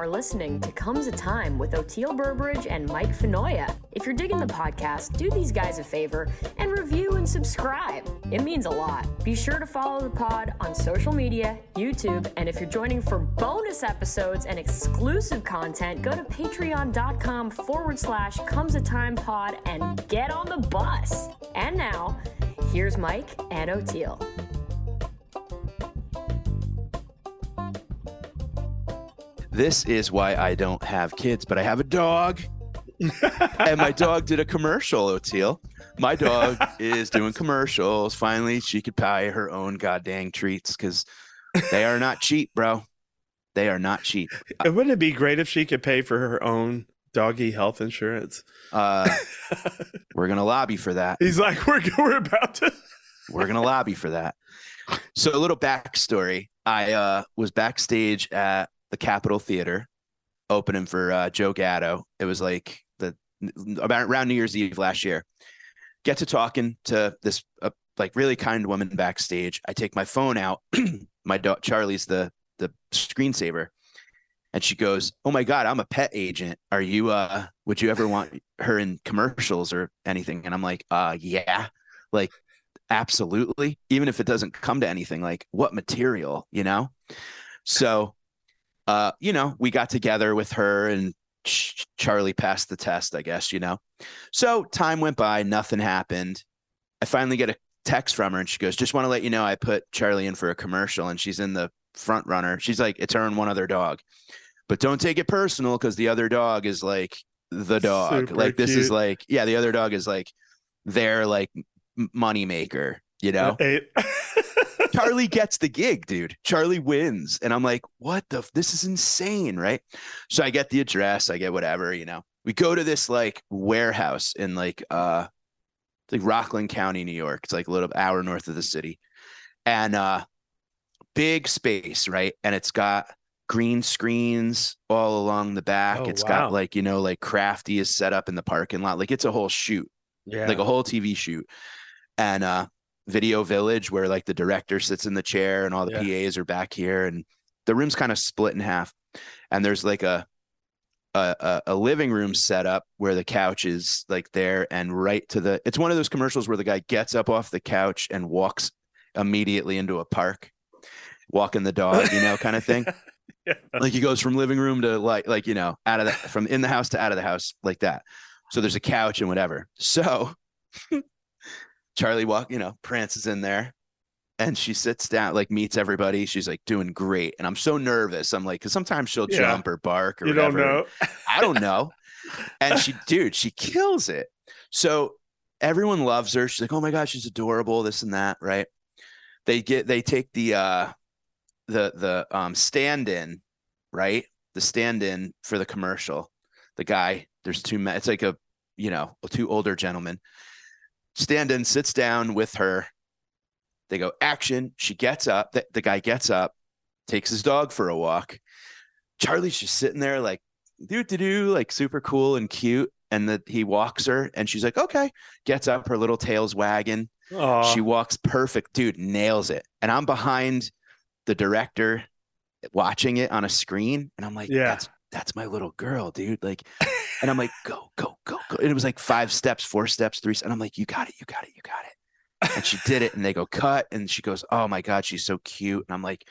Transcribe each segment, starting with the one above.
Are listening to Comes a Time with Oteil Burbridge and Mike Finoia. If you're digging the podcast, do these guys a favor and review and subscribe. It means a lot. Be sure to follow the pod on social media, YouTube, and if you're joining for bonus episodes and exclusive content, go to patreon.com forward slash comes a time pod and get on the bus. And now, here's Mike and Oteil. This is why I don't have kids, but I have a dog. and my dog did a commercial, Oteil. My dog is doing commercials. Finally, she could buy her own goddamn treats because they are not cheap, bro. They are not cheap. Uh, Wouldn't it be great if she could pay for her own doggy health insurance? Uh, we're gonna lobby for that. He's like, we're we're about to. We're gonna lobby for that. So a little backstory. I uh, was backstage at the Capitol Theater opening for uh, Joe Gatto. It was like the about around New Year's Eve last year. Get to talking to this uh, like really kind woman backstage. I take my phone out. my dog Charlie's the the screensaver, and she goes, "Oh my god, I'm a pet agent. Are you? Uh, would you ever want her in commercials or anything?" And I'm like, "Uh, yeah, like." Absolutely. Even if it doesn't come to anything, like what material, you know? So uh, you know, we got together with her and Ch- Charlie passed the test, I guess, you know. So time went by, nothing happened. I finally get a text from her and she goes, Just want to let you know I put Charlie in for a commercial and she's in the front runner. She's like, It's her and one other dog. But don't take it personal because the other dog is like the dog. Super like this is like, yeah, the other dog is like their like money maker, you know? Charlie gets the gig, dude. Charlie wins. And I'm like, what the? F- this is insane, right? So I get the address, I get whatever, you know. We go to this like warehouse in like, uh, like Rockland County, New York. It's like a little hour north of the city. And, uh, big space, right? And it's got green screens all along the back. Oh, It's wow. got like, you know, like crafty is set up in the parking lot. Like it's a whole shoot yeah. like a whole TV shoot, and uh, Video Village where like the director sits in the chair and all the Yeah. PAs are back here, and the room's kind of split in half, and there's like a a, a living room set up where the couch is like there and right to the it's one of those commercials where the guy gets up off the couch and walks immediately into a park walking the dog you know kind of thing Yeah. like he goes from living room to like like you know out of the from in the house to out of the house like that so there's a couch and whatever so charlie walk you know prances in there and she sits down like meets everybody she's like doing great and i'm so nervous i'm like because sometimes she'll Yeah. jump or bark or you don't know. I don't know. And she, dude, she kills it. So everyone loves her. She's like, oh my gosh, she's adorable, this and that, right? They get they take the uh the the um stand-in, right? The stand-in for the commercial. The guy, there's two men, it's like a you know, two older gentlemen. Stand-in sits down with her. They go, action. She gets up. The, the guy gets up, takes his dog for a walk. Charlie's just sitting there like do do do like super cool and cute and that he walks her and she's like okay gets up her little tail's wagging Aw. she walks perfect dude nails it and i'm behind the director watching it on a screen and i'm like Yeah. that's that's my little girl dude like And I'm like, go, go, go, go. And it was like five steps, four steps, three. And I'm like, you got it, you got it, you got it. And she did it. And they go, cut. And she goes, oh my God, she's so cute. And I'm like,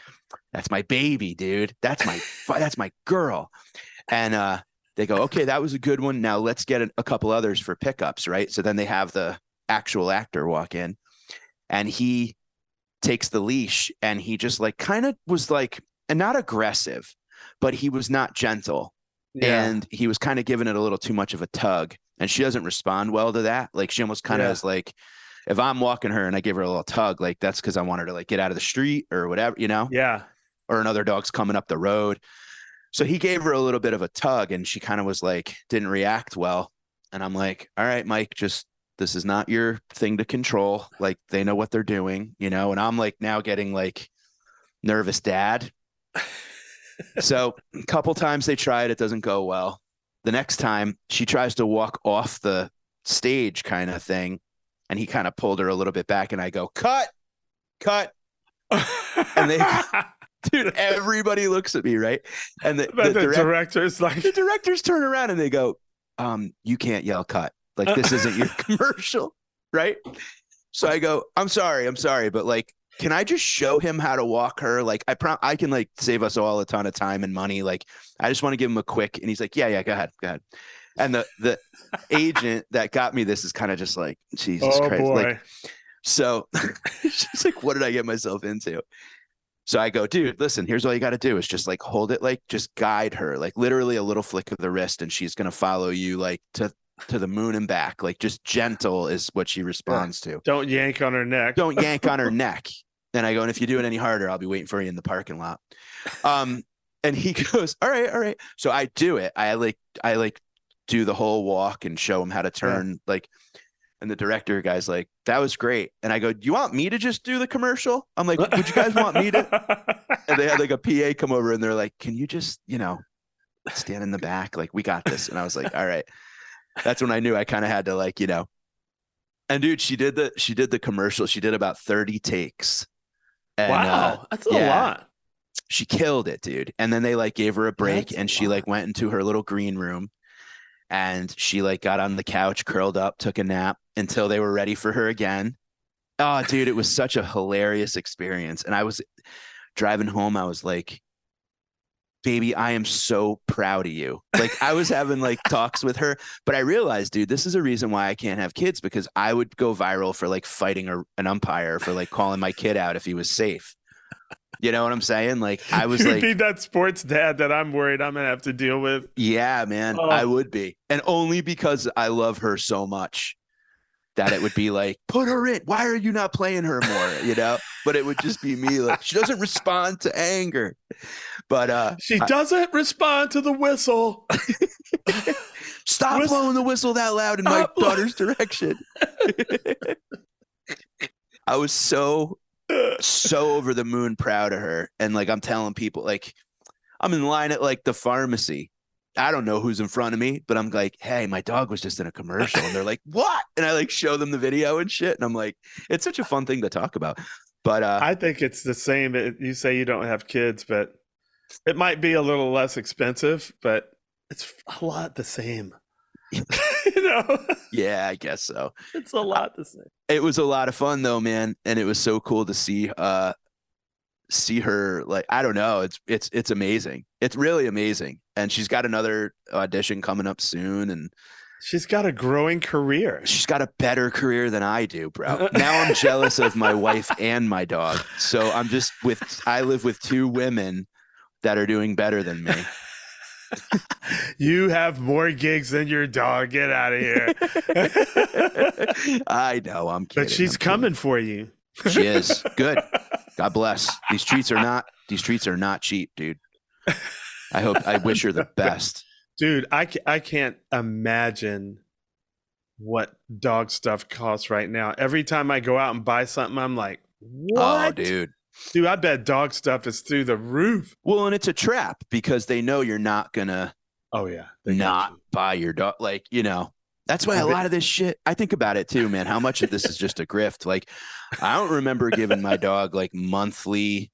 that's my baby, dude. That's my, that's my girl. And uh, they go, okay, that was a good one. Now let's get a, a couple others for pickups, right? So then they have the actual actor walk in and he takes the leash and he just like kind of was like, and not aggressive, but he was not gentle Yeah. and he was kind of giving it a little too much of a tug and she doesn't respond well to that. Like she almost kind of Yeah. is like if i'm walking her and i give her a little tug like that's because i want her to like get out of the street or whatever you know? Yeah. or another dog's coming up the road. So he gave her a little bit of a tug and she kind of was like didn't react well. And i'm like all right mike just this is not your thing to control. Like they know what they're doing you know? And i'm like now getting like nervous dad so a couple times they try it, it doesn't go well. The next time she tries to walk off the stage kind of thing, and he kind of pulled her a little bit back, and I go, cut, cut. And they- Dude, everybody looks at me, right? And the, the the, direct- director's like, the directors turn around and they go, um, you can't yell cut. Like this isn't your commercial, right? So I go, I'm sorry, I'm sorry, but like, can I just show him how to walk her? Like, I prom- I can like save us all a ton of time and money. Like, I just want to give him a quick. And he's like, yeah, yeah, go ahead, go ahead. And the the agent that got me this is kind of just like, Jesus oh Christ, boy. like so she's like, what did I get myself into? So I go, dude, listen, here's all you got to do is just like hold it, like just guide her, like literally a little flick of the wrist, and she's gonna follow you like to to the moon and back. Like just gentle is what she responds to. Don't yank on her neck. Don't yank on her neck. And I go, and if you do it any harder, I'll be waiting for you in the parking lot. Um, and he goes, all right, all right. So I do it. I like, I like do the whole walk and show him how to turn like, and the director guy's like, that was great. And I go, do you want me to just do the commercial? I'm like, would you guys want me to? And they had like a PA come over and they're like, can you just, you know, stand in the back? Like, we got this. And I was like, all right. That's when I knew I kind of had to like, you know, and dude, she did the, she did the commercial. She did about 30 takes. And, wow, uh, that's a yeah. lot. she killed it, dude. And then they like gave her a break That's and she lot. like went into her little green room and she like got on the couch, curled up, took a nap until they were ready for her again. Oh, dude, it was such a hilarious experience. And I was driving home, I was like, baby, I am so proud of you. Like I was having like talks with her, but I realized, dude, this is a reason why I can't have kids because I would go viral for like fighting a, an umpire for like calling my kid out if he was safe. You know what I'm saying? Like I was You'd like, be that sports dad that I'm worried I'm gonna have to deal with. yeah, man, Oh. I would be. And only because I love her so much that it would be like, put her in. Why are you not playing her more? You know? But it would just be me like she doesn't respond to anger. But uh She doesn't respond to the whistle. stop Whistle- blowing the whistle that loud in my Stop daughter's direction. I was so so over the moon proud of her. And like I'm telling people, like I'm in line at like the pharmacy. I don't know who's in front of me, but I'm like, hey, my dog was just in a commercial. And they're like, what? And I like show them the video and shit. And I'm like, it's such a fun thing to talk about. But uh I think it's the same. You say you don't have kids, but it might be a little less expensive, but it's a lot the same. you know, yeah, I guess so. it's a lot the same. it was a lot of fun though, man, and it was so cool to see uh see her like I don't know, it's it's it's amazing. It's really amazing. And she's got another audition coming up soon and She's got a growing career. she's got a better career than I do, bro. Uh, now I'm jealous of my wife and my dog. So I'm just with I live with two women that are doing better than me. You have more gigs than your dog. Get out of here. I know, I'm kidding. but she's I'm kidding. coming for you. She is. Good. God bless. These treats are not these treats are not cheap, dude. I hope I wish her the best. Dude, I, I can't imagine what dog stuff costs right now. Every time I go out and buy something, I'm like, oh, what? Oh, dude. Dude, I bet dog stuff is through the roof. Well, and it's a trap because they know you're not gonna Oh, yeah. They not you. buy your dog. Like, you know, that's why a lot of this shit, I think about it too, man. How much of this is just a grift? Like, I don't remember giving my dog like monthly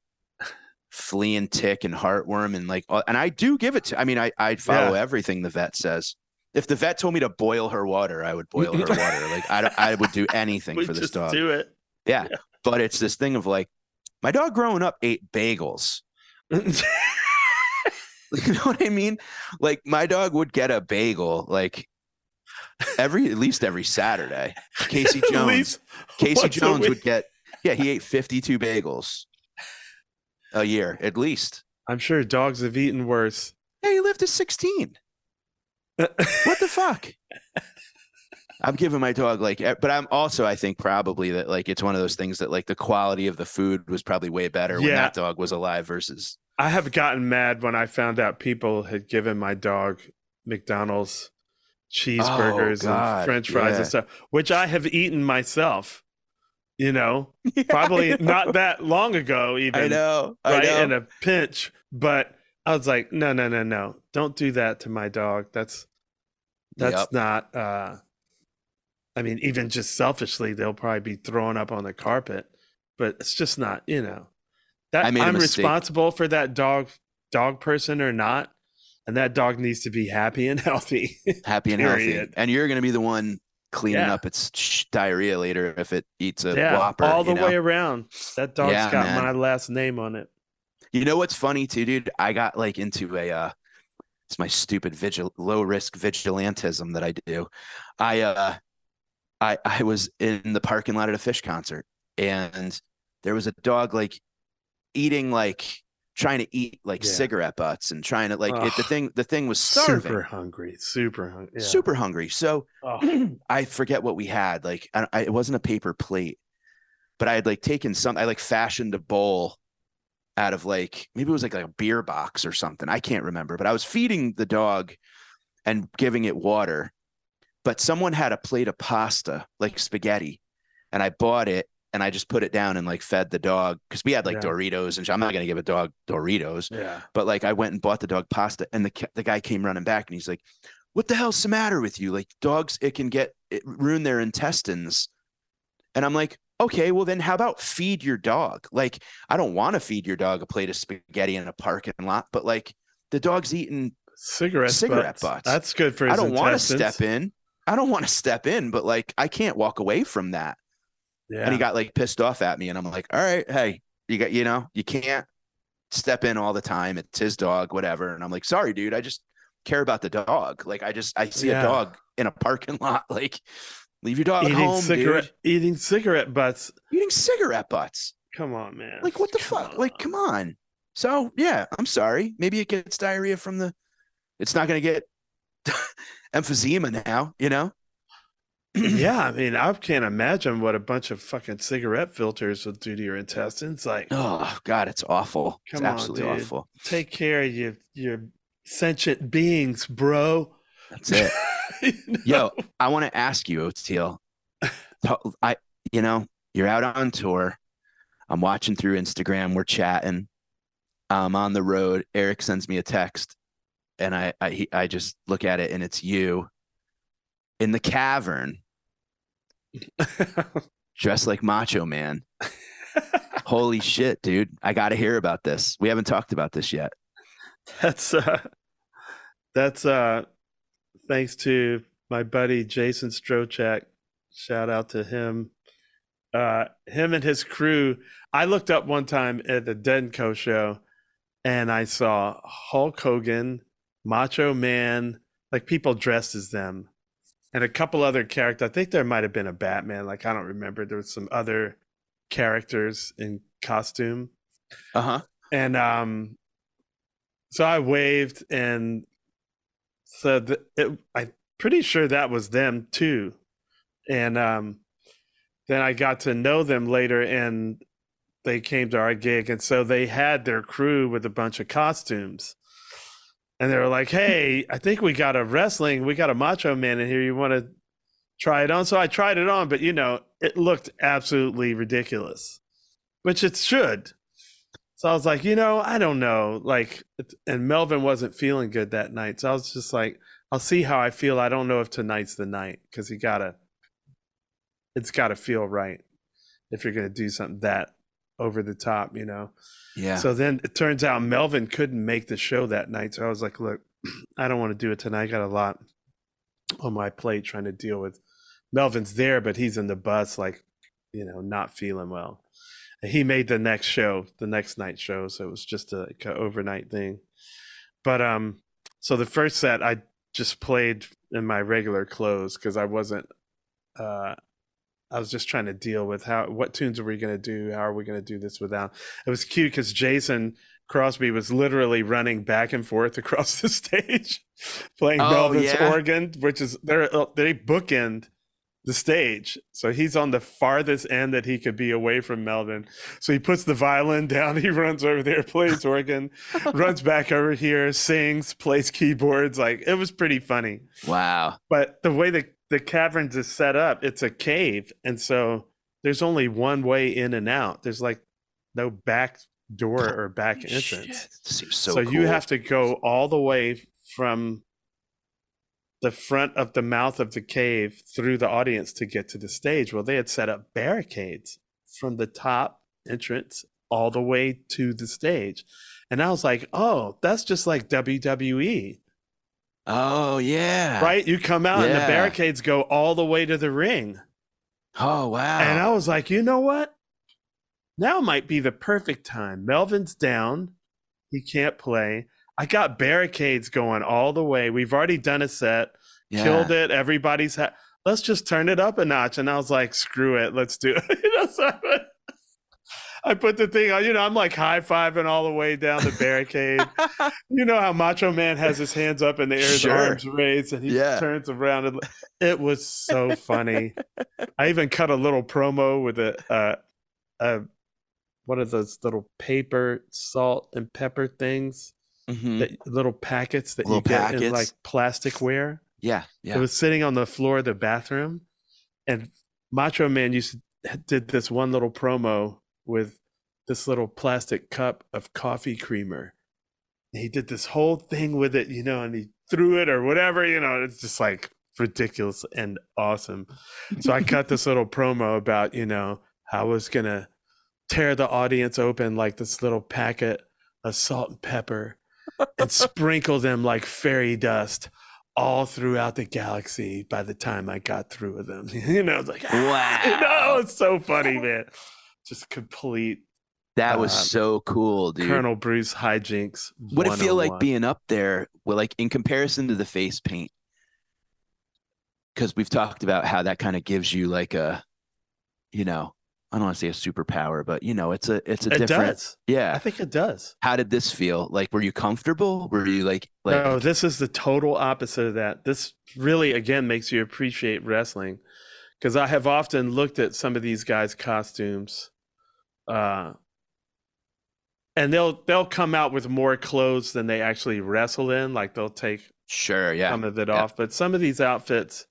flea and tick and heartworm and like, and I do give it to, I mean, I, I follow Yeah. everything the vet says. If the vet told me to boil her water, I would boil her water. Like I, I would do anything for this dog. do it. Yeah. But it's this thing of like, my dog growing up ate bagels. You know what I mean? Like my dog would get a bagel like every at least every Saturday. Casey Jones. Casey Jones would get yeah, he ate 52 bagels a year at least. I'm sure dogs have eaten worse. Yeah, he lived to 16. What the fuck? I'm giving my dog like, but I'm also, I think probably that like it's one of those things that like the quality of the food was probably way better when that dog was alive versus. I have gotten mad when I found out people had given my dog McDonald's cheeseburgers Oh, and French fries yeah. and stuff, which I have eaten myself. You know, probably not that long ago, even I know. I right know. in a pinch. But I was like, no, no, no, no, don't do that to my dog. That's that's Yep. not. uh I mean, even just selfishly, they'll probably be throwing up on the carpet, but it's just not. You know, that I made a I'm responsible for that dog, dog person or not, and that dog needs to be happy and healthy. happy and healthy. And you're going to be the one cleaning Yeah. up its sh- diarrhea later if it eats a yeah, whopper. all the you know? way around. That dog's Yeah, got man. my last name on it. You know what's funny too, dude? I got like into a uh it's my stupid vigil low risk vigilantism that I do. I uh I I was in the parking lot at a Phish concert and there was a dog like eating like trying to eat like Yeah. cigarette butts and trying to like it, the thing the thing was starving. Super hungry. Super hungry. Yeah. Super hungry. So Oh, I forget what we had. Like I, I, it wasn't a paper plate, but I had like taken some. I like fashioned a bowl out of like maybe it was like, like a beer box or something. I can't remember. But I was feeding the dog and giving it water. But someone had a plate of pasta, like spaghetti, and I bought it and I just put it down and like fed the dog because we had like Yeah. Doritos and sh- I'm not gonna give a dog Doritos. yeah. But like I went and bought the dog pasta, and the the guy came running back, and he's like, "What the hell's the matter with you? Like dogs, it can get it ruin their intestines." And I'm like, "Okay, well then, how about feed your dog? Like, I don't want to feed your dog a plate of spaghetti in a parking lot, but like the dog's eating. Cigarette, Cigarette butts. butts. That's good for his I don't want to step in. I don't want to step in, but like I can't walk away from that." Yeah. And he got like pissed off at me, and I'm like, "All right, hey, you got, you know, you can't." step in all the time. It's his dog, whatever. And I'm like, sorry, dude. I just care about the dog. Like I just I see Yeah. a dog in a parking lot. Like, leave your dog eating home, cigarette dude. eating cigarette butts. Eating cigarette butts. Come on, man. Like what the fuck? Like, come on. So yeah, I'm sorry. Maybe it gets diarrhea from the. It's not gonna get emphysema now. You know. Yeah, I mean, I can't imagine what a bunch of fucking cigarette filters would do to your intestines. Like, Oh God, it's awful. It's on, absolutely dude. awful. take care of your your sentient beings, bro. That's it. You know? Yo, I want to ask you, Teal. I, you know, you're out on tour. I'm watching through Instagram. We're chatting. I'm on the road. Eric sends me a text, and I, I, he, I just look at it, and it's you in the cavern, dressed like Macho Man. Holy shit, dude! I got to hear about this. We haven't talked about this yet. that's uh that's uh thanks to my buddy Jason Strochak. Shout out to him. Uh him and his crew. I looked up one time at the Co show and I saw Hulk Hogan, Macho Man, like people dressed as them. And a couple other characters. I think there might have been a Batman. Like I don't remember. There was some other characters in costume Uh huh. and um so i waved and so the, it, i'm pretty sure that was them too and um then i got to know them later and they came to our gig and so they had their crew with a bunch of costumes and they were like hey i think we got a wrestling we got a macho man in here you want to try it on so i tried it on but you know it looked absolutely ridiculous which it should so I was like, you know, I don't know. Like, and Melvin wasn't feeling good that night. So I was just like, I'll see how I feel. I don't know if tonight's the night because you gotta, it's gotta feel right if you're gonna do something that over the top, you know. Yeah. So then it turns out Melvin couldn't make the show that night. So I was like, look, I don't want to do it tonight. I got a lot, on my plate trying to deal with Melvin's there, but he's in the bus, like, you know, not feeling well. And he made the next show, the next night show. So it was just a, like a overnight thing. But um, so the first set I just played in my regular clothes because I wasn't uh I was just trying to deal with how what tunes are we going to do? How are we going to do this without? It was cute because Jason Crosby was literally running back and forth across the stage, playing Oh, Melvin's yeah? organ, which is they're uh, they bookend the stage, so he's on the farthest end that he could be away from Melvin. So he puts the violin down, he runs over there, plays organ, runs back over here, sings, plays keyboards. Like it was pretty funny Wow. but the way the the caverns is set up, it's a cave, and so there's only one way in and out. There's like no back door or back entrance. Shit, so So, you have to go all the way from the front of the mouth of the cave through the audience to get to the stage. Well, they had set up barricades from the top entrance all the way to the stage. And I was like, oh, that's just like WWE Oh yeah. right? You come out and the barricades go all the way to the ring. Oh wow. And I was like, you know what? Now might be the perfect time. Melvin's down. He can't play. I got barricades going all the way. We've already done a set, yeah. killed it. Everybody's ha- let's just turn it up a notch. And I was like, screw it, let's do it. You know, so I put- the thing on, you know, I'm like high fiving all the way down the barricade. you know how Macho Man has his hands up in the air, his arms raised, and he Yeah. turns around. And it was so funny. I even cut a little promo with a, uh, a what are those little paper salt and pepper things? Mhm. That little packets that Little you get in like plasticware. Yeah. It was sitting on the floor of the bathroom, and Macho Man used to, did this one little promo with this little plastic cup of coffee creamer. And he did this whole thing with it, you know, and he threw it or whatever, you know. It's just like ridiculous and awesome. So I cut this little promo about, you know, how I was gonna tear the audience open like this little packet of salt and pepper and sprinkle them like fairy dust all throughout the galaxy by the time I got through with them. you know, it's like, ah, you know, Wow. it's so funny, man. Just complete That was uh, so cool, dude. Colonel Bruce hijinks. What it feel like being up there, well, like in comparison to the face paint? Because we've talked about how that kind of gives you like a, you know, I don't want to say a superpower, but you know, it's a it's a It different. does. Yeah. I think it does. How did this feel? Like, were you comfortable? Were you like like? no, this is the total opposite of that. This really, again, makes you appreciate wrestling because I have often looked at some of these guys' costumes, uh, and they'll they'll come out with more clothes than they actually wrestle in. Like they'll take Sure. Yeah. some of it yeah. off, but some of these outfits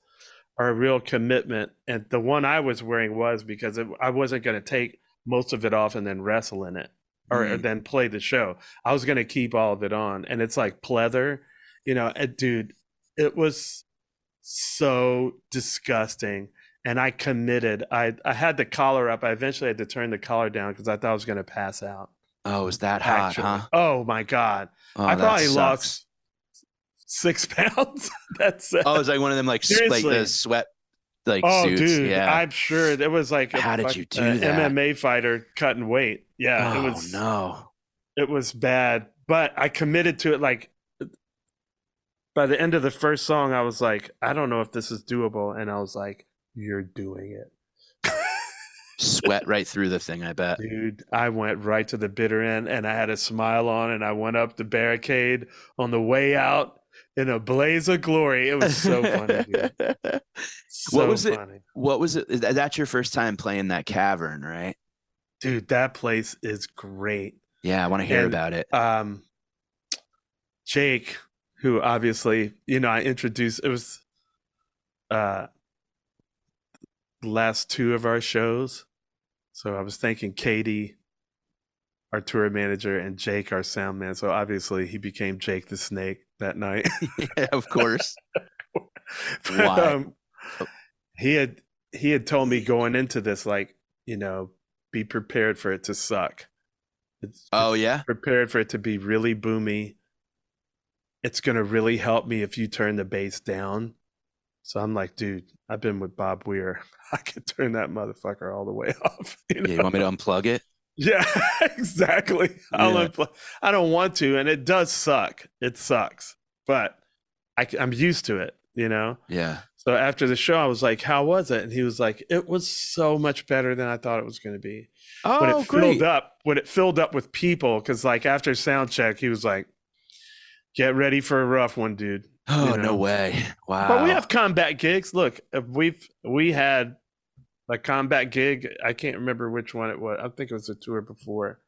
are a real commitment. And the one I was wearing was because it, I wasn't going to take most of it off and then wrestle in it or Mm. then play the show. I was going to keep all of it on, and it's like pleather, you know. And dude, it was so disgusting. And I committed. I I had the collar up. I eventually had to turn the collar down because I thought I was going to pass out. Oh, is that hot, Actually, huh? oh my god, Oh, I probably sucks. lost six pounds. That's Oh, it's like one of them like like the sweat like oh, suits. dude, yeah. I'm sure it was like a How did you do that? MMA fighter cutting weight. Yeah, oh it was no. it was bad, but I committed to it. Like by the end of the first song, I was like, I don't know if this is doable, and I was like, you're doing it. Sweat right through the thing. I bet. Dude, I went right to the bitter end and I had a smile on and I went up the barricade on the way out in a blaze of glory. It was so funny, dude. So was it- what was it? That's your first time playing that cavern, right? Dude, that place is great. Yeah, I want to hear And- about it. Um Jake, who obviously, you know, I introduced it was uh last two of our shows. So I was thanking Katie, our tour manager, and Jake, our sound man. So obviously he became Jake the Snake that night. yeah, of course. But, Why? um, he had he had told me going into this, like, you know, be prepared for it to suck. It's Oh yeah. prepared for it to be really boomy. It's gonna really help me if you turn the bass down. So I'm like, dude, I've been with Bob Weir. I could turn that motherfucker all the way off. You Yeah, you want me to unplug it? Yeah, exactly. I'll Yeah. unpl- I don't want to, and it does suck. It sucks, but I, am used to it, you know. Yeah. So after the show, I was like, "How was it?" And he was like, "It was so much better than I thought it was going to be." Oh, when it oh, filled up, when it filled up with people, because like after sound check, he was like, "Get ready for a rough one, dude." Oh, you know. no way. Wow. But we have combat gigs. Look, if we've we had a combat gig. I can't remember which one it was. I think it was a tour before.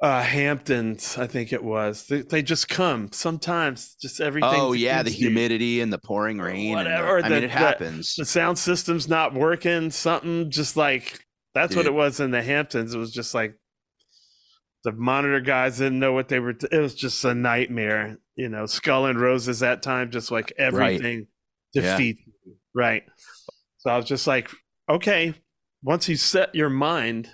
Uh, Hamptons, I think it was. They, they just come sometimes. Just everything. Oh yeah, the you. humidity and the pouring rain. and the- whatever, I mean, it the- happens. The sound system's not working. Something just like that's what it was in the Hamptons. It was just like the monitor guys didn't know what they were. T- it was just a nightmare. You know, Skull and Roses that time, just like everything Yeah. defeat. you, Right. So I was just like, okay, once you set your mind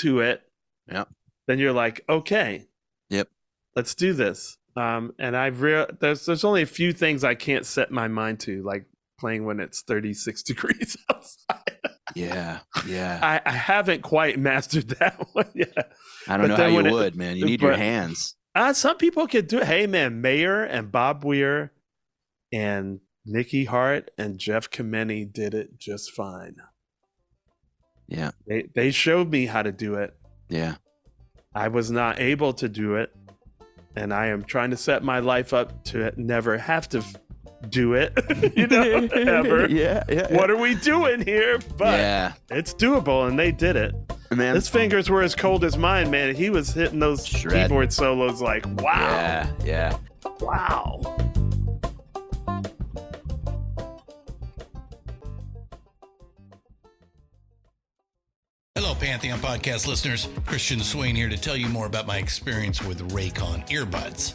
to it, Yep. then you're like, okay, Yep. let's do this. Um, and I've real there's there's only a few things I can't set my mind to, like playing when it's 36 degrees outside. Yeah, yeah. I, I haven't quite mastered that one yet. I don't but know how you it- would, man. You need your hands. Uh, some people could do it. Hey man, Mayer and Bob Weir and Mickey Hart and Jeff Chimenti did it just fine. Yeah, They they showed me how to do it. yeah. I was not able to do it, and I am trying to set my life up to never have to do it. you know, ever. yeah, yeah. What are we doing here? But yeah, it's doable, and they did it. man. His fingers were as cold as mine, man. He was hitting those Shred. keyboard solos like, wow, Yeah, yeah. wow. Hello, Pantheon podcast listeners. Christian Swain here to tell you more about my experience with Raycon earbuds.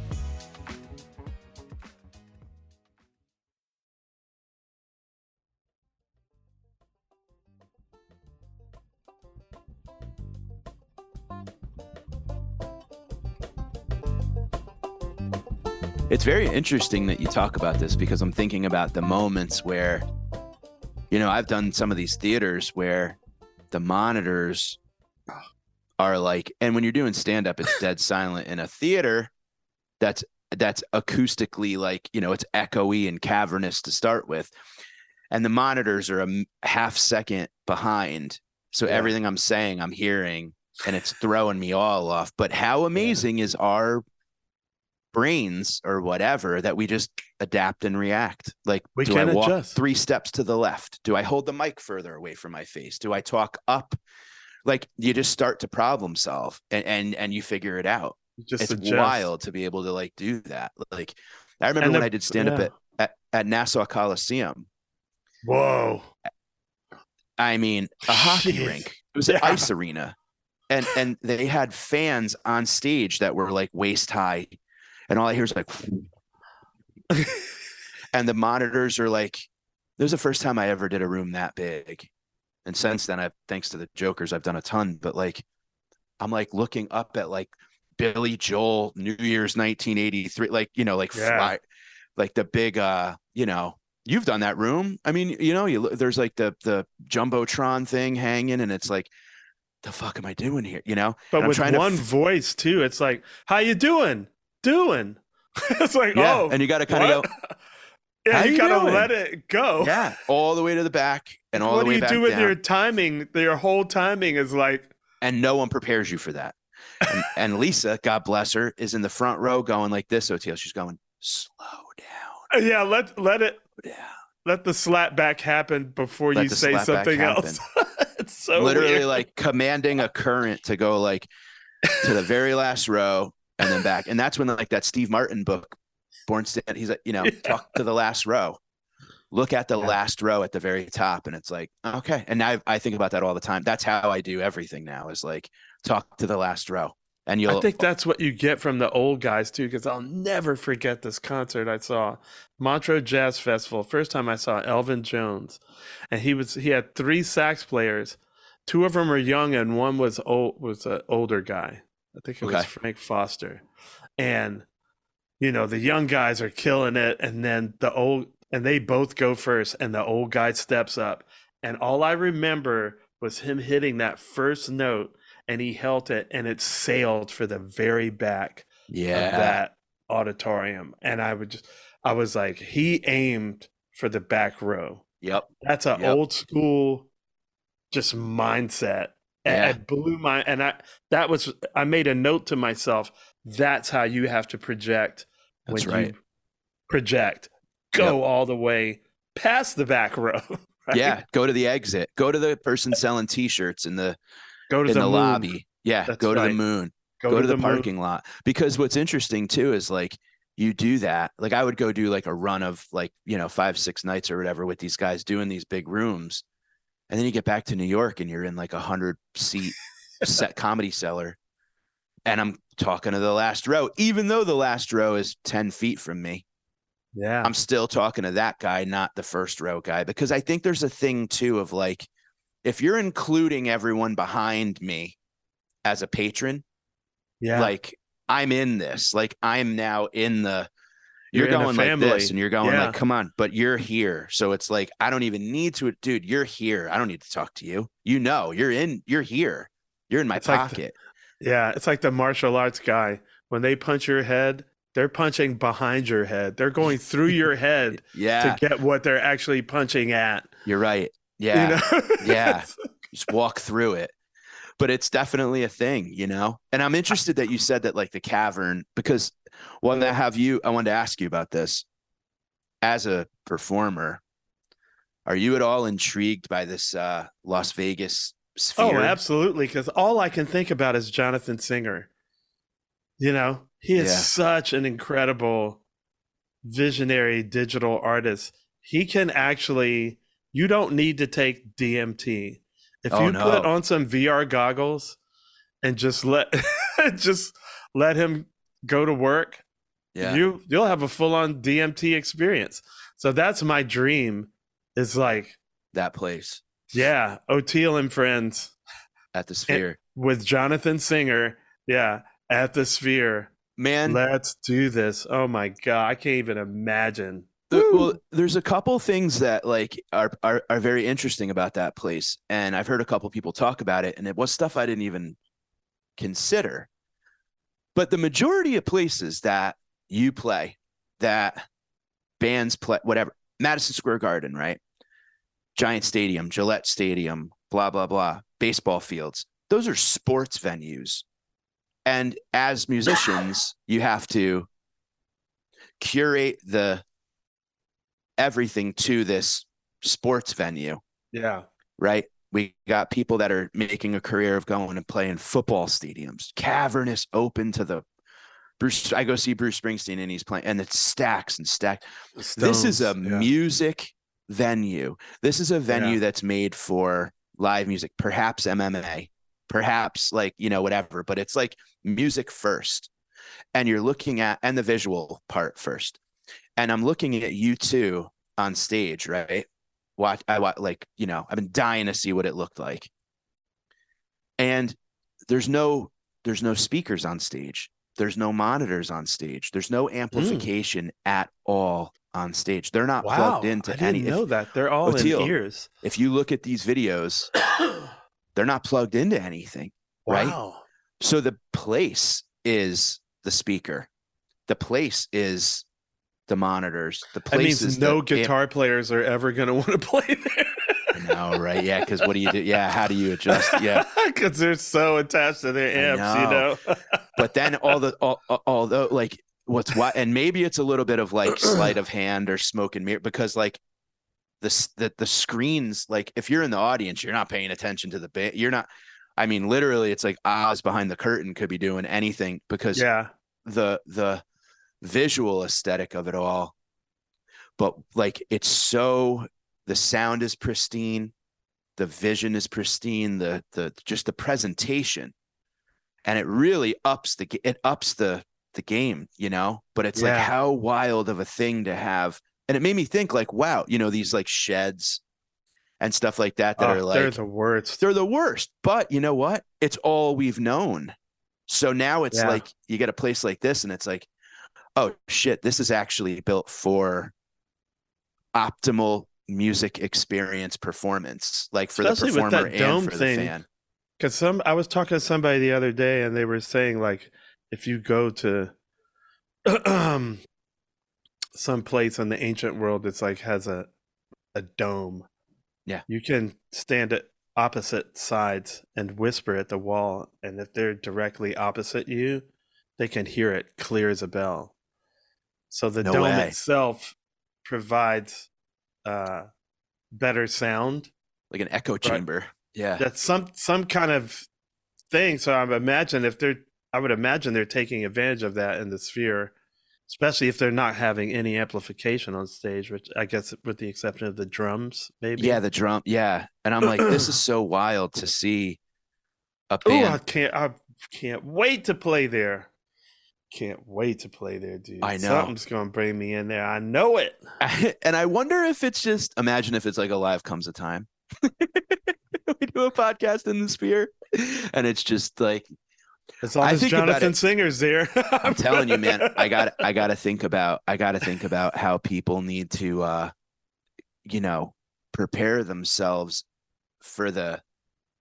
It's very interesting that you talk about this because I'm thinking about the moments where, you know, I've done some of these theaters where the monitors are like, and when you're doing stand up, it's dead silent. In a theater, that's that's acoustically like, you know, it's echoey and cavernous to start with, and the monitors are a half second behind, so Yeah. everything I'm saying, I'm hearing, and it's throwing me all off. But how amazing is our brains or whatever that we just adapt and react. Like, We do can I walk adjust. three steps to the left? Do I hold the mic further away from my face? Do I talk up? Like you just start to problem solve and and, and you figure it out. Just it's adjust. wild to be able to like do that. Like I remember And when the- I did stand up yeah. at, at at Nassau Coliseum. Whoa. I mean, a hockey Jeez. rink. It was an ice arena. And and they had fans on stage that were like waist high. And all I hear is like and the monitors are like was the first time I ever did a room that big. And since then, I've thanks to the Jokers, I've done a ton. But like, I'm like looking up at like Billy Joel, New Year's 1983, like you know, like Yeah. fly, like the big, uh, you know, you've done that room. I mean, you know, you look- there's like the the jumbotron thing hanging, and it's like, the fuck am I doing here? You know, But And with one f- voice too, it's like, "How you doing? Doing?" it's like, yeah, "Oh," and you got to kind of go, yeah, you you gotta doing?" let it go. yeah, all the way to the back and all what the do way you back do with down. your timing? Your whole timing is like, and no one prepares you for that. And, and Lisa, God bless her, is in the front row going like this. Oteil, she's going slow down, uh, yeah, let let it down. let the slap back happen before Let you say something else. it's so Literally weird. like commanding a current to go like to the very last row and then back. And that's when like that Steve Martin book, Born Stand, he's like, you know, Yeah. talk to the last row. Look at the Yeah. last row at the very top, and it's like, okay. And now I think about that all the time. That's how I do everything now. Is like talk to the last row, and you'll. I think that's what you get from the old guys too, because I'll never forget this concert I saw, Montreux Jazz Festival. First time I saw Elvin Jones, and he was he had three sax players. Two of them were young, and one was old was an older guy. I think it was Frank Foster, and you know the young guys are killing it, and then the old and they both go first, and the old guy steps up, and all I remember was him hitting that first note and he held it and it sailed for the very back yeah, of that auditorium. And i would just i was like he aimed for the back row. Yep, that's an Yep. old school just mindset Yeah. it blew my and i that was i made a note to myself that's how you have to project that's when right. you project go all the way past the back row right? Yeah, go to the exit. Go to the person selling T-shirts in the go to in the, the, lobby. Yeah, That's go to right. the moon. Go, to, the, moon. parking lot. Because what's interesting too is like you do that. Like I would go do like a run of like you know five six nights or whatever with these guys doing these big rooms, and then you get back to New York and you're in like a hundred seat set comedy cellar, and I'm talking to the last row, even though the last row is ten feet from me. yeah. I'm still talking to that guy, not the first row guy, because I think there's a thing too of like, if you're including everyone behind me as a patron, yeah. like I'm in this, like I'm now in the, You're you're, going like this and you're going Yeah. like, come on, but you're here. So it's like, I don't even need to, dude, you're here. I don't need to talk to you. You know, you're in, you're here. You're in my It's like the- pocket. Yeah, it's like the martial arts guy. When they punch your head, they're punching behind your head. They're going through your head yeah, to get what they're actually punching at. you're right. Yeah. You know? Yeah. just walk through it but it's definitely a thing you know and i'm interested that you said that like the cavern because when i have you i wanted to ask you about this as a performer are you at all intrigued by this uh las vegas sphere oh, absolutely. Because all I can think about is Jonathan Singer. You know, he is Yeah. such an incredible visionary digital artist. He can actually, you don't need to take DMT. If Oh, you put on some VR goggles and just let, just let him go to work, yeah you you'll have a full on DMT experience. So that's my dream. Is like, that place yeah, Oteil and friends at the sphere with Jonathan Singer. Yeah, at the Sphere. man Let's do this. Oh my god, I can't even imagine. The- well, there's a couple things that like are, are are very interesting about that place, and I've heard a couple people talk about it, and it was stuff I didn't even consider. But the majority of places that you play, that bands play, whatever, Madison Square Garden, right? Giant Stadium, Gillette Stadium, blah blah blah, baseball fields. Those are sports venues, and as musicians, you have to curate the everything to this sports venue, Yeah. right? We got people that are making a career of going and playing football stadiums, cavernous, open to the Bruce. I go see Bruce Springsteen and he's playing, and it's stacks and stacks. this is a yeah. music venue. This is a venue Yeah. that's made for live music, perhaps MMA, perhaps like, you know, whatever, but it's like music first. And you're looking at, and the visual part first. And I'm looking at you two on stage, right? Watch I watch like, you know, I've been dying to see what it looked like. And there's no there's no speakers on stage. There's no monitors on stage. There's no hmm. amplification at all on stage. They're not Wow, plugged into I didn't any. know if, that. They're all in ears. if you look at these videos, they're not plugged into anything. Right? Wow. So the place is the speaker. The place is the monitors. The That means no the, guitar players are ever going to want to play there. No, right? Yeah, because what do you do? Yeah, how do you adjust? Yeah, because they're so attached to their amps, you know. but then all the all, all- although like what's why and maybe it's a little bit of like sleight of hand or smoke and mirror because like the the the screens like if you're in the audience you're not paying attention to the bit you're not I mean literally it's like Oz behind the curtain could be doing anything because yeah, the the visual aesthetic of it all but like it's so the sound is pristine the vision is pristine the the just the presentation and it really ups the it ups the the game you know but it's like how wild of a thing to have and it made me think like wow you know these like sheds and stuff like that that Oh, are like they're the worst. they're the worst. But you know what? It's all we've known. So now it's Yeah. like you get a place like this, and it's like, oh shit, this is actually built for optimal music experience performance, like for Especially the performer and for thing. the fan. Because some, I was talking to somebody the other day, and they were saying like, if you go to some place in the ancient world, that's like has a a dome. Yeah. you can stand at opposite sides and whisper at the wall, and if they're directly opposite you, they can hear it clear as a bell. So the No dome way. itself provides uh better sound Like an echo chamber. Yeah. that's some some kind of thing. So I imagine if they're, I would imagine they're taking advantage of that in the sphere, especially if they're not having any amplification on stage, which I guess with the exception of the drums, maybe. Yeah, the drum. Yeah. And I'm like, this is so wild to see a Oh, I can't. I can't wait to play there. Can't wait to play there, dude. I know. something's gonna bring me in there. I know it. and I wonder if it's just imagine if it's like a live comes a time. we do a podcast in the sphere, and it's just like As long I as Jonathan. Singer's there. I'm telling you, man, I got I got to think about I got to think about how people need to, uh, you know, prepare themselves for the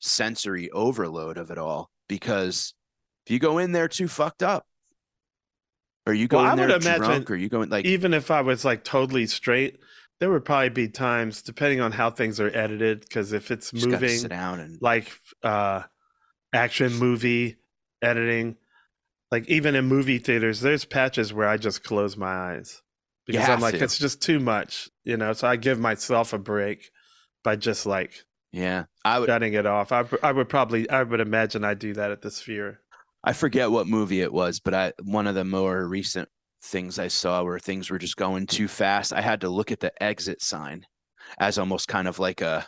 sensory overload of it all. Because if you go in there too fucked up, or you go Well, I in there would imagine drunk, or you go in like even if I was like totally straight, there would probably be times, depending on how things are edited, because if it's moving sit down and like uh, action movie editing, like even in movie theaters, there's patches where I just close my eyes because I'm like, to. it's just too much, you know. So I give myself a break by just like yeah, I would shutting it off. I, I would probably, I would imagine I do that at the Sphere. I forget what movie it was, but I one of the more recent things I saw where things were just going too fast. I had to look at the exit sign as almost kind of like a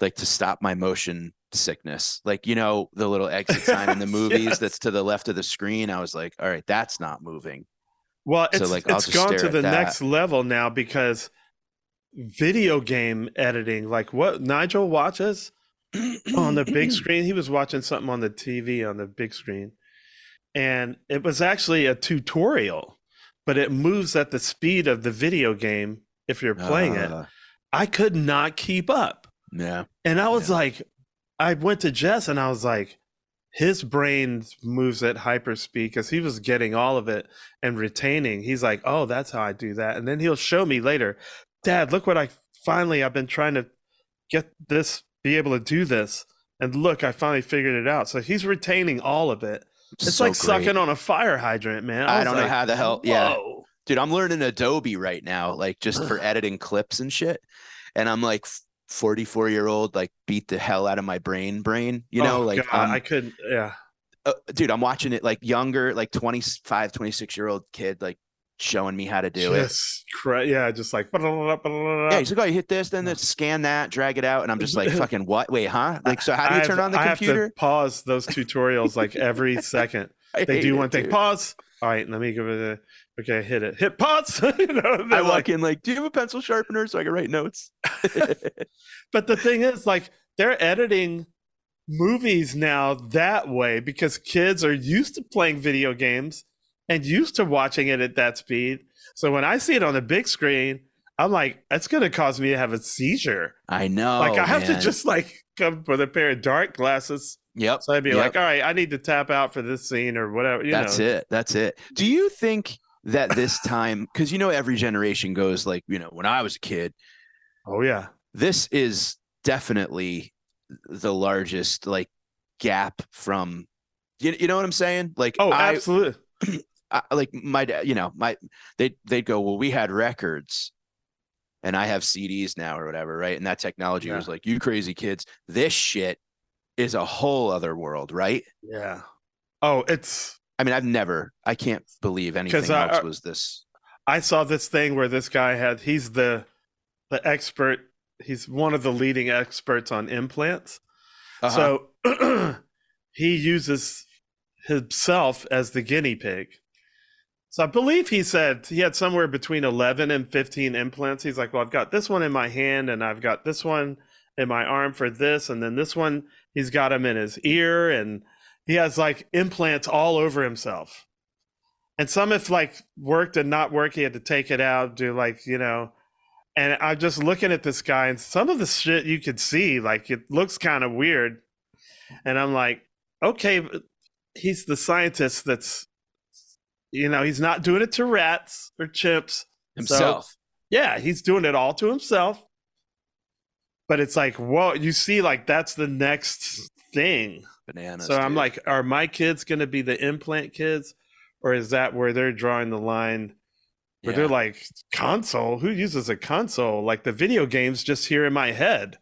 like to stop my motion sickness. Like, you know, the little exit sign in the movies Yes. that's to the left of the screen. I was like, all right, that's not moving. Well, So, it's like, I'll it's gone to the that. next level now because video game editing, like what Nigel watches on the big screen, he was watching something on the TV on the big screen, and it was actually a tutorial, but it moves at the speed of the video game if you're playing it. Uh, I could not keep up. Yeah. And I was Yeah. like, I went to Jess and I was like, his brain moves at hyper speed because he was getting all of it and retaining. He's like, oh, that's how I do that. And then he'll show me later, Dad, look what I finally, I've been trying to get this, be able to do this. And look, I finally figured it out. So he's retaining all of it. It's So like great. sucking on a fire hydrant, man. I was don't know how the hell- yeah. "Whoa." dude i'm learning adobe right now like just for editing clips and shit and i'm like 44 year old like beat the hell out of my brain brain you know Oh, like God, um, I couldn't, yeah. uh, dude i'm watching it like younger like 25 26 year old kid like showing me how to do it. Cra- yeah, just like, yeah he's like oh you hit this then let's scan that drag it out and i'm just like fucking what? Wait huh? Like so how do you I turn on the I computer have to pause those tutorials like every second. They do one thing, pause, all right, let me give it a okay, hit it, hit pause. you know, I walk like, in like, do you have a pencil sharpener so I can write notes? but the thing is, like, they're editing movies now that way because kids are used to playing video games and used to watching it at that speed. So when I see it on the big screen, I'm like, that's going to cause me to have a seizure. I know. like, I have to just like come with a pair of dark glasses. Yep. So I'd be Yep. like, all right, I need to tap out for this scene or whatever. You That's know. it. That's it. Do you think that this time, because you know every generation goes like, you know, when I was a kid, Oh yeah. this is definitely the largest like gap from you, you know what I'm saying? Like Oh, I, absolutely. I like my dad, you know, my they they'd go, Well, we had records and I have CDs now or whatever, right? And that technology Yeah. was like, You crazy kids, this shit is a whole other world, right? Yeah. Oh, it's I mean, I've never I can't believe anything I- else was this I saw this thing where this guy had he's the the expert he's one of the leading experts on implants. Uh-huh. So he uses himself as the guinea pig. So I believe he said he had somewhere between 11 and 15 implants. He's like, "Well, I've got this one in my hand and I've got this one in my arm for this and then this one he's got him in his ear and he has like implants all over himself." And some have like worked and not worked. He had to take it out, do like, you know, and I'm just looking at this guy, and some of the shit you could see, like it looks kind of weird. And I'm like, okay, he's the scientist that's, you know, he's not doing it to rats or chimps. So, himself. yeah, he's doing it all to himself. But it's like, whoa, you see, like that's the next thing. Bananas. so I'm like, are my kids going to be the implant kids? Or is that where they're drawing the line where Yeah. they're like console who uses a console like the video games just here in my head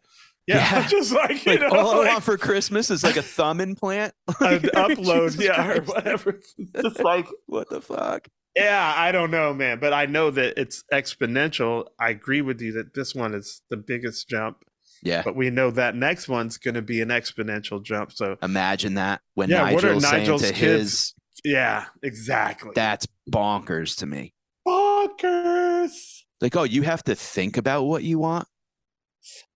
yeah, Yeah. just like you like, know all I want for Christmas is like a thumb implant. an upload Jesus yeah or whatever just like What the fuck? yeah i don't know man but i know that it's exponential i agree with you that this one is the biggest jump Yeah. but we know that next one's going to be an exponential jump so Imagine that when Yeah, what are Nigel's saying to kids- his, yeah exactly that's bonkers to me. bonkers Like, oh, you have to think about what you want.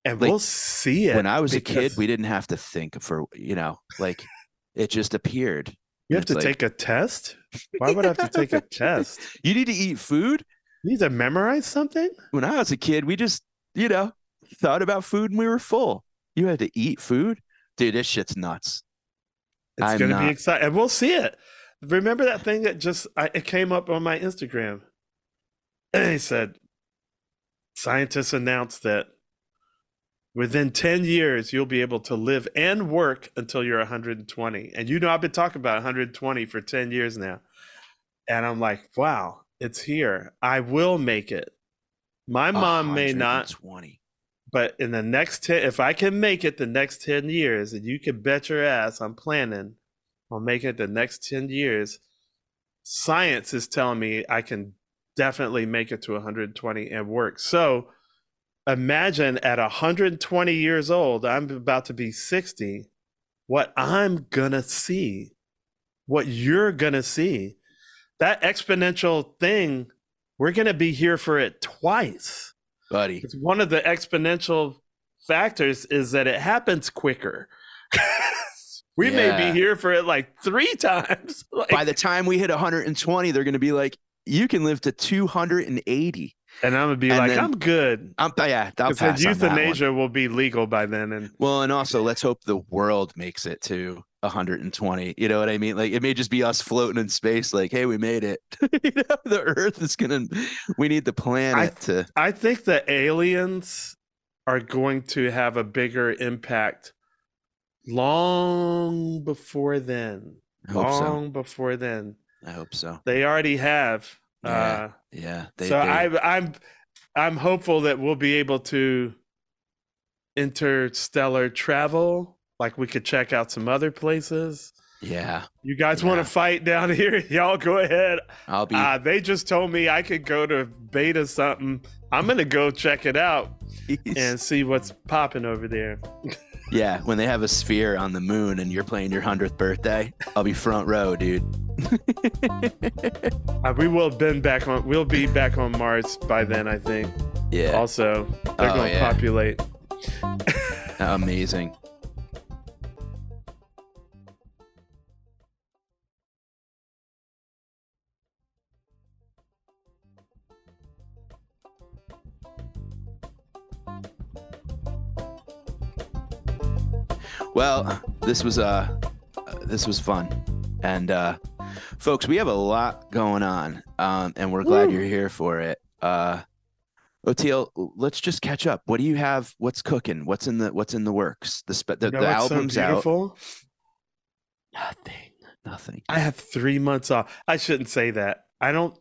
And Like, we'll see it when I was a kid, we didn't have to think for, you know, like it just appeared. you have to like- take a test why would i have to take a test You need to eat food. You need to memorize something? When I was a kid, we just, you know, thought about food and we were full. You had to eat food. Dude, this shit's nuts. It's I'm going to be exciting. And we'll see it. Remember that thing that just I, it came up on my Instagram? And he said, scientists announced that within 10 years, you'll be able to live and work until you're 120. And you know, I've been talking about 120 for 10 years now. And I'm like, wow, it's here. I will make it. My mom may not, 120. but in the next 10 if i can make it the next 10 years and you can bet your ass i'm planning on making it the next 10 years science is telling me i can definitely make it to 120 and work so imagine at 120 years old i'm about to be 60 what i'm gonna see what you're gonna see that exponential thing we're gonna be here for it twice Buddy. it's one of the exponential factors is that it happens quicker. we may be here for it like three times. Like, By the time we hit 120, they're going to be like, you can live to 280. And I'm gonna be and like, then- I'm good. I'm, oh, yeah, I'll pass euthanasia will be legal by then. And Well, and also let's hope the world makes it to 120. You know what I mean? Like it may just be us floating in space, like, hey, we made it. you know, the Earth is gonna. We need the planet to. I think the aliens are going to have a bigger impact long before then. I hope so. long before then. I hope so. They already have. Yeah, Uh, Yeah. They, so they- I, I'm I'm hopeful that we'll be able to interstellar travel. Like we could check out some other places. yeah. You guys want to fight down here? Y'all go ahead. I'll be. Uh, they just told me I could go to beta something. I'm gonna go check it out and see what's popping over there. yeah. When they have a sphere on the moon and you're playing your hundredth birthday, I'll be front row, dude. Uh, we will been back on. We'll be back on Mars by then, I think. Yeah. Also, they're Oh, going to yeah. populate. Amazing. Well, this was uh this was fun. And uh folks, we have a lot going on. Um and we're glad Woo. you're here for it. Uh Oteil, let's just catch up. What do you have? What's cooking? What's in the what's in the works? The spe- the, You know the what's so album's out. Nothing. Nothing. I have three months off. I shouldn't say that. I don't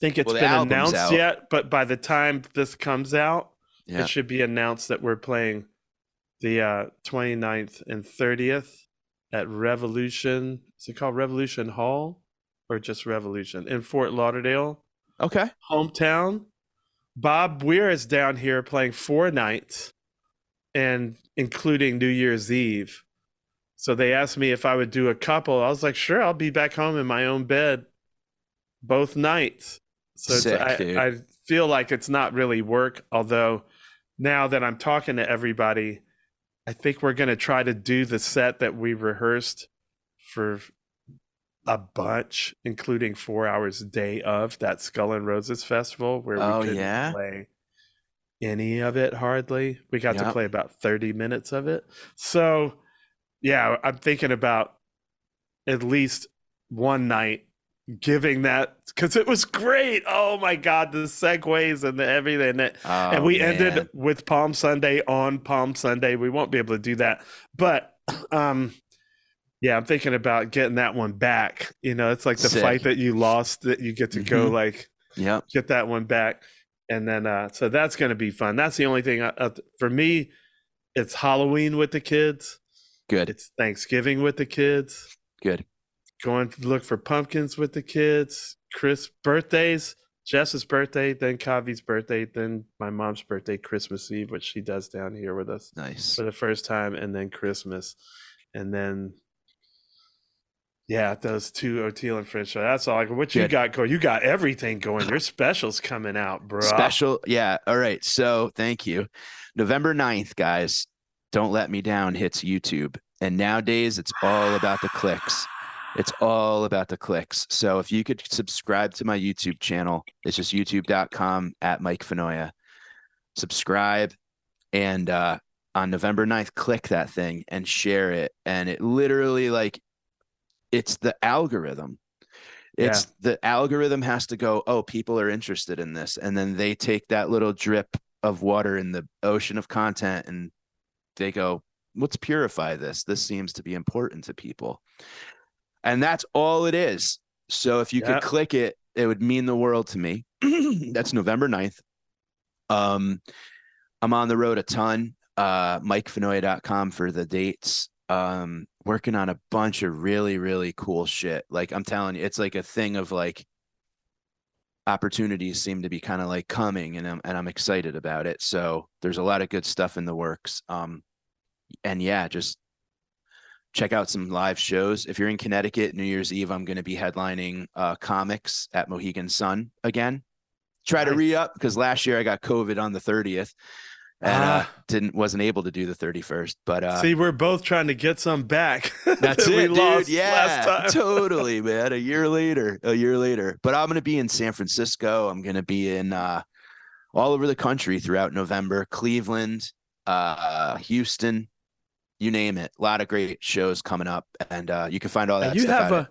think it's Well, been announced out. yet, but by the time this comes out, Yeah. it should be announced that we're playing the uh, 29th and 30th at Revolution. Is it called Revolution Hall or just Revolution in Fort Lauderdale, Okay. hometown? Bob Weir is down here playing four nights and including New Year's Eve. So they asked me if I would do a couple. I was like, sure, I'll be back home in my own bed both nights. So Sick, I. I feel like it's not really work. Although now that I'm talking to everybody, I think we're going to try to do the set that we rehearsed for a bunch, including four hours a day of that Skull and Roses festival where Oh, we couldn't yeah? play any of it hardly. We got to play about 30 minutes of it. So, yeah, I'm thinking about at least one night giving that because it was great. Oh my God, the segues and the everything. that- Oh, and we man. ended with Palm Sunday on Palm Sunday. We won't be able to do that, but um, yeah, I'm thinking about getting that one back. You know, it's like the Sick. fight that you lost that you get to go Mhm. like Yep. get that one back, and then uh, so that's going to be fun. That's the only thing I, uh, for me. It's Halloween with the kids. Good. It's Thanksgiving with the kids. Good. Going to look for pumpkins with the kids. Chris birthdays. Jess's birthday, then Kavi's birthday, then my mom's birthday, Christmas Eve, which she does down here with us Nice. for the first time, and then Christmas, and then yeah, those two Oteil and Friends. That's all. Like, what you Good. got going? You got everything going. Your specials coming out, bro. Special. Yeah. All right. So thank you. November 9th, guys. Don't let me down hits YouTube. And nowadays it's all about the clicks. It's all about the clicks. So if you could subscribe to my YouTube channel, it's just youtube.com at Mike Finoia. Subscribe and uh on November 9th, click that thing and share it. And it literally like it's the algorithm. It's the algorithm has to go, oh, people are interested in this. And then they take that little drip of water in the ocean of content and they go, let's purify this. This seems to be important to people. And that's all it is. So if you Yeah. could click it, it would mean the world to me. that's November 9th. Um, I'm on the road a ton. Uh, MikeFinoia.com for the dates. Um, working on a bunch of really, really cool shit. Like I'm telling you, it's like a thing of like opportunities seem to be kind of like coming and I'm and I'm excited about it. So there's a lot of good stuff in the works. Um and yeah, just check out some live shows. If you're in Connecticut, New Year's Eve, I'm going to be headlining uh comics at Mohegan Sun again. Try to re up because last year I got COVID on the 30th and uh Ah. didn't wasn't able to do the 31st. But uh See, we're both trying to get some back. that's that we it, dude. lost Yeah, last time. totally, man. A year later, a year later. But I'm gonna be in San Francisco. I'm gonna be in uh, all over the country throughout November. Cleveland, uh, Houston, you name it. A lot of great shows coming up, and uh, you can find all that. And you stuff have a,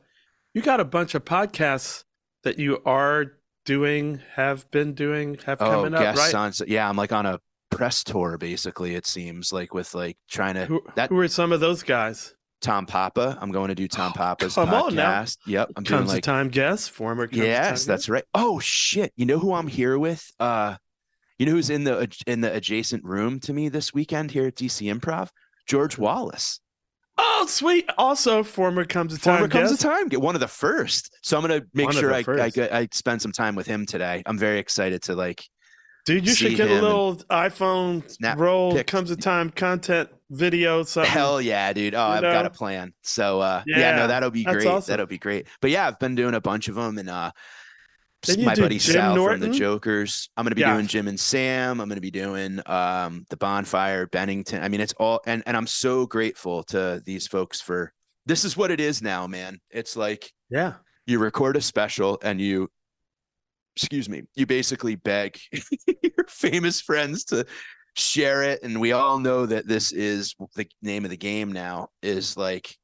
you got a bunch of podcasts that you are doing, have been doing, have oh, coming up, right? on. Yeah, I'm like on a press tour, basically. It seems like with like trying to Who, that- who are some of those guys? Tom Papa. I'm going to do Tom Oh, Papa's come on now. podcast. Yep, I'm doing like time guest, former. Comes yes that's right oh shit you know who i'm here with uh you know who's in the in the adjacent room to me this weekend here at dc improv george wallace Oh, sweet! Also, former comes a time former comes a time get one of the first so i'm gonna make One sure I, I get i spend some time with him today i'm very excited to like Dude, you should get a little iPhone snap roll. pics. Comes a time content video, something. Hell yeah, dude. Oh, I've got a plan. So uh yeah, Yeah, no, that'll be that's great. awesome. That'll be great. But yeah, I've been doing a bunch of them and uh My buddy Jim Sal from the Jokers. I'm gonna be Yeah. doing Jim and Sam. I'm gonna be doing um the bonfire, Bennington. I mean, it's all and and I'm so grateful to these folks for this is what it is now, man. It's like Yeah. you record a special and you excuse me you basically beg your famous friends to share it and we all know that this is the name of the game now is like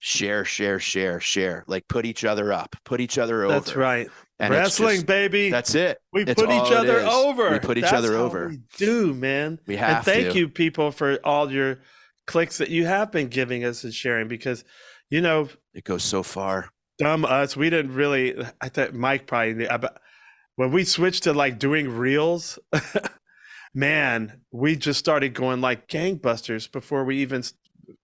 share share share share like put each other up put each other over That's right. and Wrestling, just- baby. that's it we It's put each other over. we put each That's other over we do, man. we have. and thank to you, people, for all your clicks that you have been giving us and sharing because, you know, it goes so far dumb us, we didn't really. I thought Mike probably knew. But when we switched to like doing reels, man, we just started going like gangbusters before we even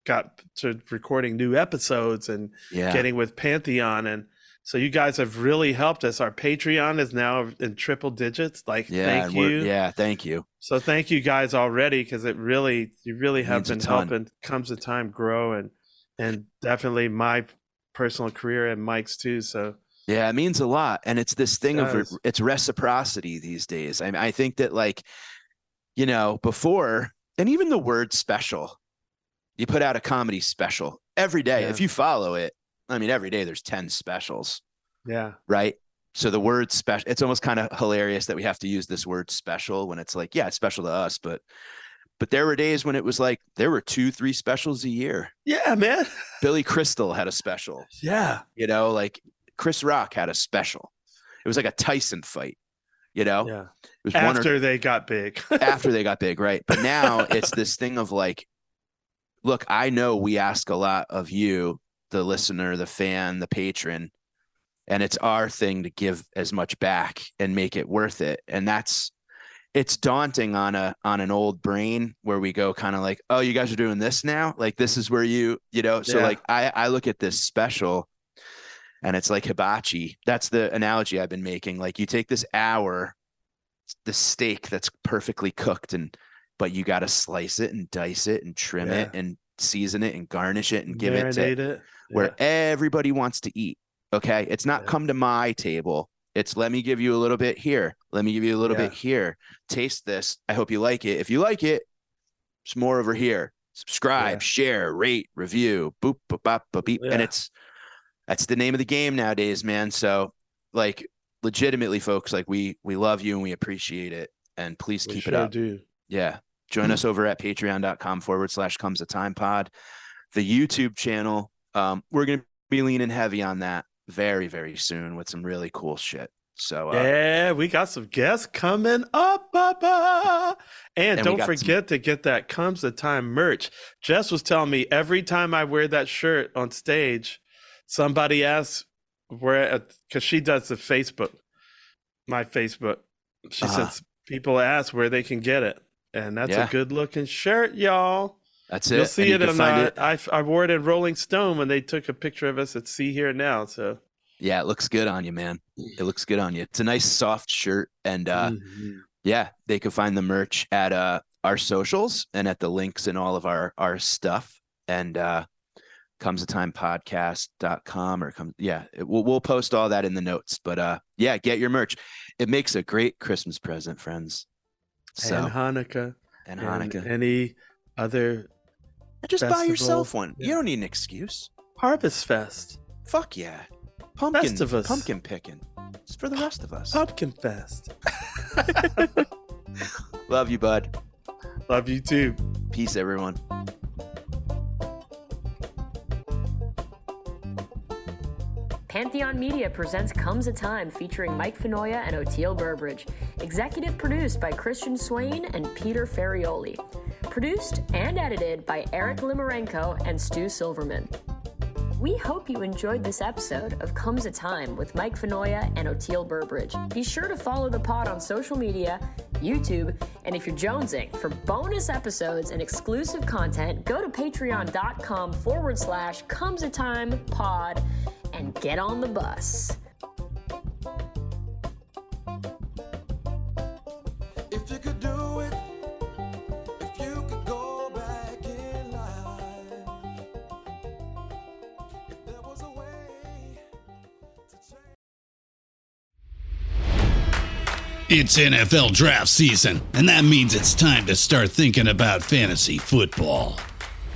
got to recording new episodes and yeah getting with Pantheon. And so you guys have really helped us. Our Patreon is now in triple digits. Like, yeah thank you. yeah thank you So thank you guys already because it really, you really have been helping Comes the Time grow and and definitely my personal career and Mike's too. So Yeah, it means a lot, and it's this thing of it's reciprocity these days. I I think that like, you know, before and even the word special, you put out a comedy special every day. Yeah. If you follow it, I mean, every day there's ten specials, yeah, right? So the word special, it's almost kind of hilarious that we have to use this word special when it's like, yeah, it's special to us, but but there were days when it was like there were two, three specials a year. yeah, man, Billy Crystal had a special yeah, you know like chris rock had a special it was like a tyson fight you know yeah. it was After they got big, after they got big right but now it's this thing of like look i know we ask a lot of you the listener the fan the patron and it's our thing to give as much back and make it worth it. And that's it's daunting on a on an old brain where we go kind of like oh you guys are doing this now? Like this is where you you know? So Yeah. like i i look at this special and it's like hibachi. That's the analogy i've been making. Like you take this hour the steak that's perfectly cooked and but you got to slice it and dice it and trim it and season it and garnish it and give it to it. where everybody wants to eat. Okay. It's not Yeah. come to my table. It's let me give you a little bit here. Let me give you a little Yeah. bit here. Taste this. I hope you like it. If you like it, it's more over here. Subscribe, Yeah. share, rate, review, boop, boop, bop, boop, beep. Yeah. And it's that's the name of the game nowadays, man. So like legitimately, folks, like we we love you and we appreciate it. And please We keep sure it up. do. Yeah. Join us over at patreon.com forward slash comes a time pod. The YouTube channel, um, we're going to be leaning heavy on that very, very soon with some really cool shit. So, uh, Yeah, we got some guests coming up, up. And, And don't got some- forget to get that comes the time merch. Jess was telling me every time I wear that shirt on stage, somebody asks where because she does the Facebook, my Facebook. She Uh-huh. says people ask where they can get it, and that's Yeah. a good looking shirt, y'all. that's it. You'll see you it on. Uh, it. I I wore it in Rolling Stone when they took a picture of us at Sea Hear Now. So Yeah, it looks good on you, man. It looks good on you. It's a nice soft shirt. And uh, Mhm. yeah, they can find the merch at uh, our socials and at the links in all of our our stuff. And uh, comes a time podcast.com or come yeah it, we'll, we'll post all that in the notes but uh yeah get your merch it makes a great christmas present friends so and Hanukkah and, and hanukkah. any other just buy yourself festival. one. You don't need an excuse. Harvest Fest, fuck yeah. Pumpkin Festivus. pumpkin picking. It's for the rest of us. Pumpkin Fest. love you bud. Love you too. peace everyone Pantheon Media presents Comes a Time featuring Mike Finoia and Oteil Burbridge. Executive produced by Christian Swain and Peter Ferrioli. Produced and edited by Eric Limarenko and Stu Silverman. We hope you enjoyed this episode of Comes a Time with Mike Finoia and Oteil Burbridge. Be sure to follow the pod on social media, YouTube, and if you're jonesing for bonus episodes and exclusive content, go to patreon.com forward slash comes a time pod and get on the bus. It's NFL draft season, and that means it's time to start thinking about fantasy football.